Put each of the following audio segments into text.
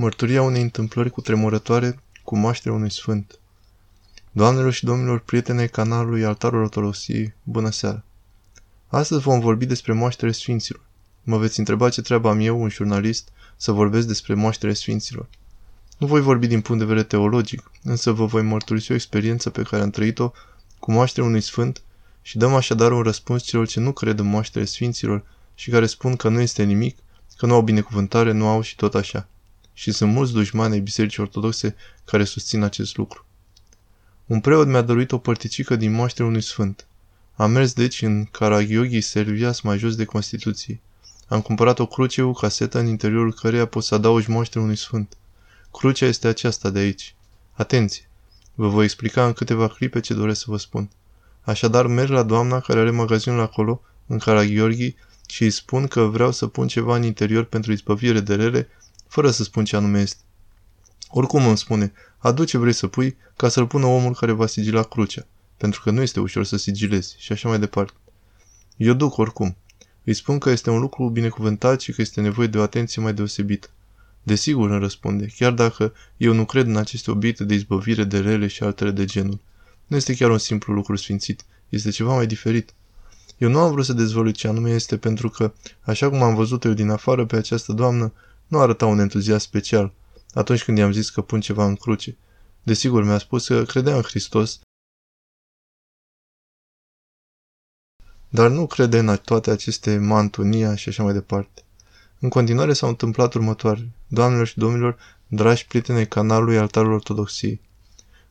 Mărturia unei întâmplări cu tremurătoare cu moașterea unui sfânt. Doamnelor și domnilor prietene canalului Altarul Ortodoxiei, bună seara! Astăzi vom vorbi despre moaștere sfinților. Mă veți întreba ce treabă am eu, un jurnalist, să vorbesc despre moaștere sfinților. Nu voi vorbi din punct de vedere teologic, însă vă voi mărturisi o experiență pe care am trăit-o cu moașterea unui sfânt și dăm așadar un răspuns celor ce nu cred în moaștere sfinților și care spun că nu este nimic, că nu au binecuvântare, nu au și tot așa și sunt mulți dușmani ai Bisericii Ortodoxe care susțin acest lucru. Un preot mi-a dăruit o părticică din moașterea unui sfânt. Am mers deci în Karagiogi Servias mai jos de Constituție. Am cumpărat o cruce cu casetă în interiorul căreia pot să adaugi moașterea unui sfânt. Crucea este aceasta de aici. Atenție! Vă voi explica în câteva clipe ce doresc să vă spun. Așadar, merg la doamna care are magazinul acolo, în Karagheorghi, și îi spun că vreau să pun ceva în interior pentru izbăvire de rele fără să spun ce anume este. Oricum îmi spune, adu ce vrei să pui ca să-l pună omul care va sigila crucea, pentru că nu este ușor să sigilezi și așa mai departe. Eu duc oricum. Îi spun că este un lucru binecuvântat și că este nevoie de o atenție mai deosebită. Desigur, îmi răspunde, chiar dacă eu nu cred în aceste obiecte de izbăvire de rele și altele de genul. Nu este chiar un simplu lucru sfințit, este ceva mai diferit. Eu nu am vrut să dezvălui ce anume este pentru că, așa cum am văzut eu din afară pe această doamnă, nu arăta un entuziasm special atunci când i-am zis că pun ceva în cruce. Desigur, mi-a spus că credea în Hristos, dar nu crede în toate aceste mantunia și așa mai departe. În continuare s-au întâmplat următoarele. Doamnelor și domnilor, dragi prieteni canalului Altarul Ortodoxiei.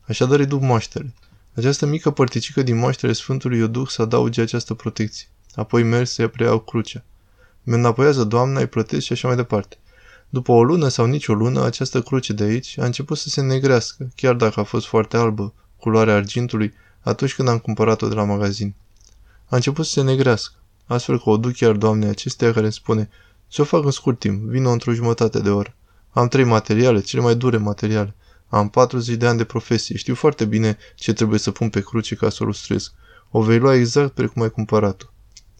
Așadar îi duc moaștere. Această mică părticică din moaștere Sfântului eu duc să adauge această protecție. Apoi merg să-i preiau crucea. Mi înapoiază doamna, îi plătesc și așa mai departe. După o lună sau nici o lună, această cruce de aici a început să se negrească, chiar dacă a fost foarte albă, culoarea argintului, atunci când am cumpărat-o de la magazin. A început să se negrească, astfel că o duc chiar doamnei acesteia care îmi spune Ce-o fac în scurt timp, vină într-o jumătate de oră. Am trei materiale, cele mai dure materiale. Am 40 de ani de profesie, știu foarte bine ce trebuie să pun pe cruce ca să o lustrez. O vei lua exact precum ai cumpărat-o.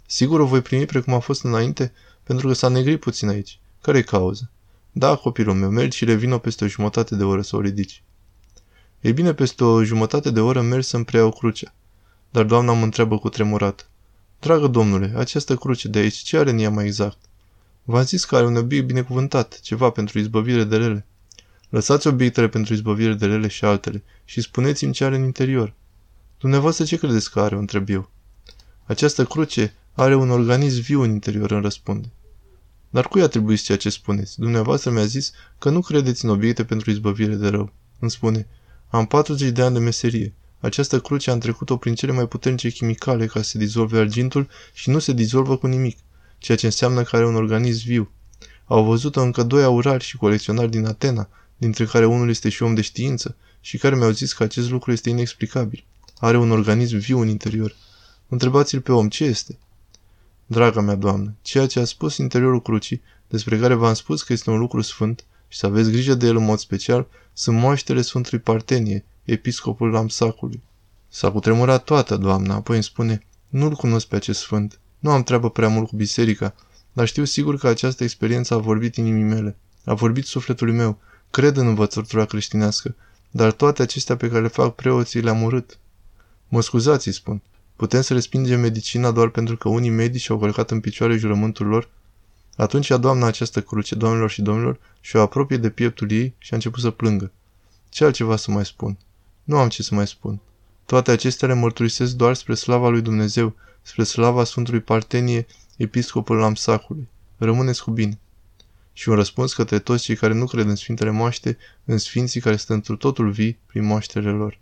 Sigur o voi primi precum a fost înainte, pentru că s-a negrit puțin aici. Care-i cauza? Da, copilul meu, mergi și revină peste o jumătate de oră să o ridici. Ei bine, peste o jumătate de oră merg să-mi preiau crucea. Dar doamna mă întreabă cu tremurat. Dragă domnule, această cruce de aici, ce are în ea mai exact? V-am zis că are un obiect binecuvântat, ceva pentru izbăvire de rele. Lăsați obiectele pentru izbăvire de rele și altele și spuneți-mi ce are în interior. Dumneavoastră ce credeți că are, o întreb eu. Această cruce are un organism viu în interior, îmi răspunde. Dar cui atribuiți ceea ce spuneți? Dumneavoastră mi-a zis că nu credeți în obiecte pentru izbăvire de rău. Îmi spune, am 40 de ani de meserie. Această cruce am trecut-o prin cele mai puternice chimicale ca să se dizolve argintul și nu se dizolvă cu nimic, ceea ce înseamnă că are un organism viu. Au văzut-o încă doi aurari și colecționari din Atena, dintre care unul este și om de știință, și care mi-au zis că acest lucru este inexplicabil. Are un organism viu în interior. Întrebați-l pe om ce este. Draga mea doamnă, ceea ce a spus interiorul crucii, despre care v-am spus că este un lucru sfânt și să aveți grijă de el în mod special, sunt moaștele Sfântului Partenie, episcopul Lamsacului. S-a cutremurat toată, doamna, apoi îmi spune, nu-l cunosc pe acest sfânt, nu am treabă prea mult cu biserica, dar știu sigur că această experiență a vorbit inimii mele, a vorbit sufletului meu, cred în învățătura creștinească, dar toate acestea pe care le fac preoții le-am urât. Mă scuzați, îi spun, Putem să respingem medicina doar pentru că unii medici au călcat în picioare jurământul lor? Atunci ia doamna această cruce, doamnelor și domnilor, și o apropie de pieptul ei și a început să plângă. Ce altceva să mai spun? Nu am ce să mai spun. Toate acestea le mărturisesc doar spre slava lui Dumnezeu, spre slava Sfântului Partenie, episcopul Lamsacului. Rămâneți cu bine. Și un răspuns către toți cei care nu cred în Sfintele Moaște, în Sfinții care sunt într totul vii prin moaștele lor.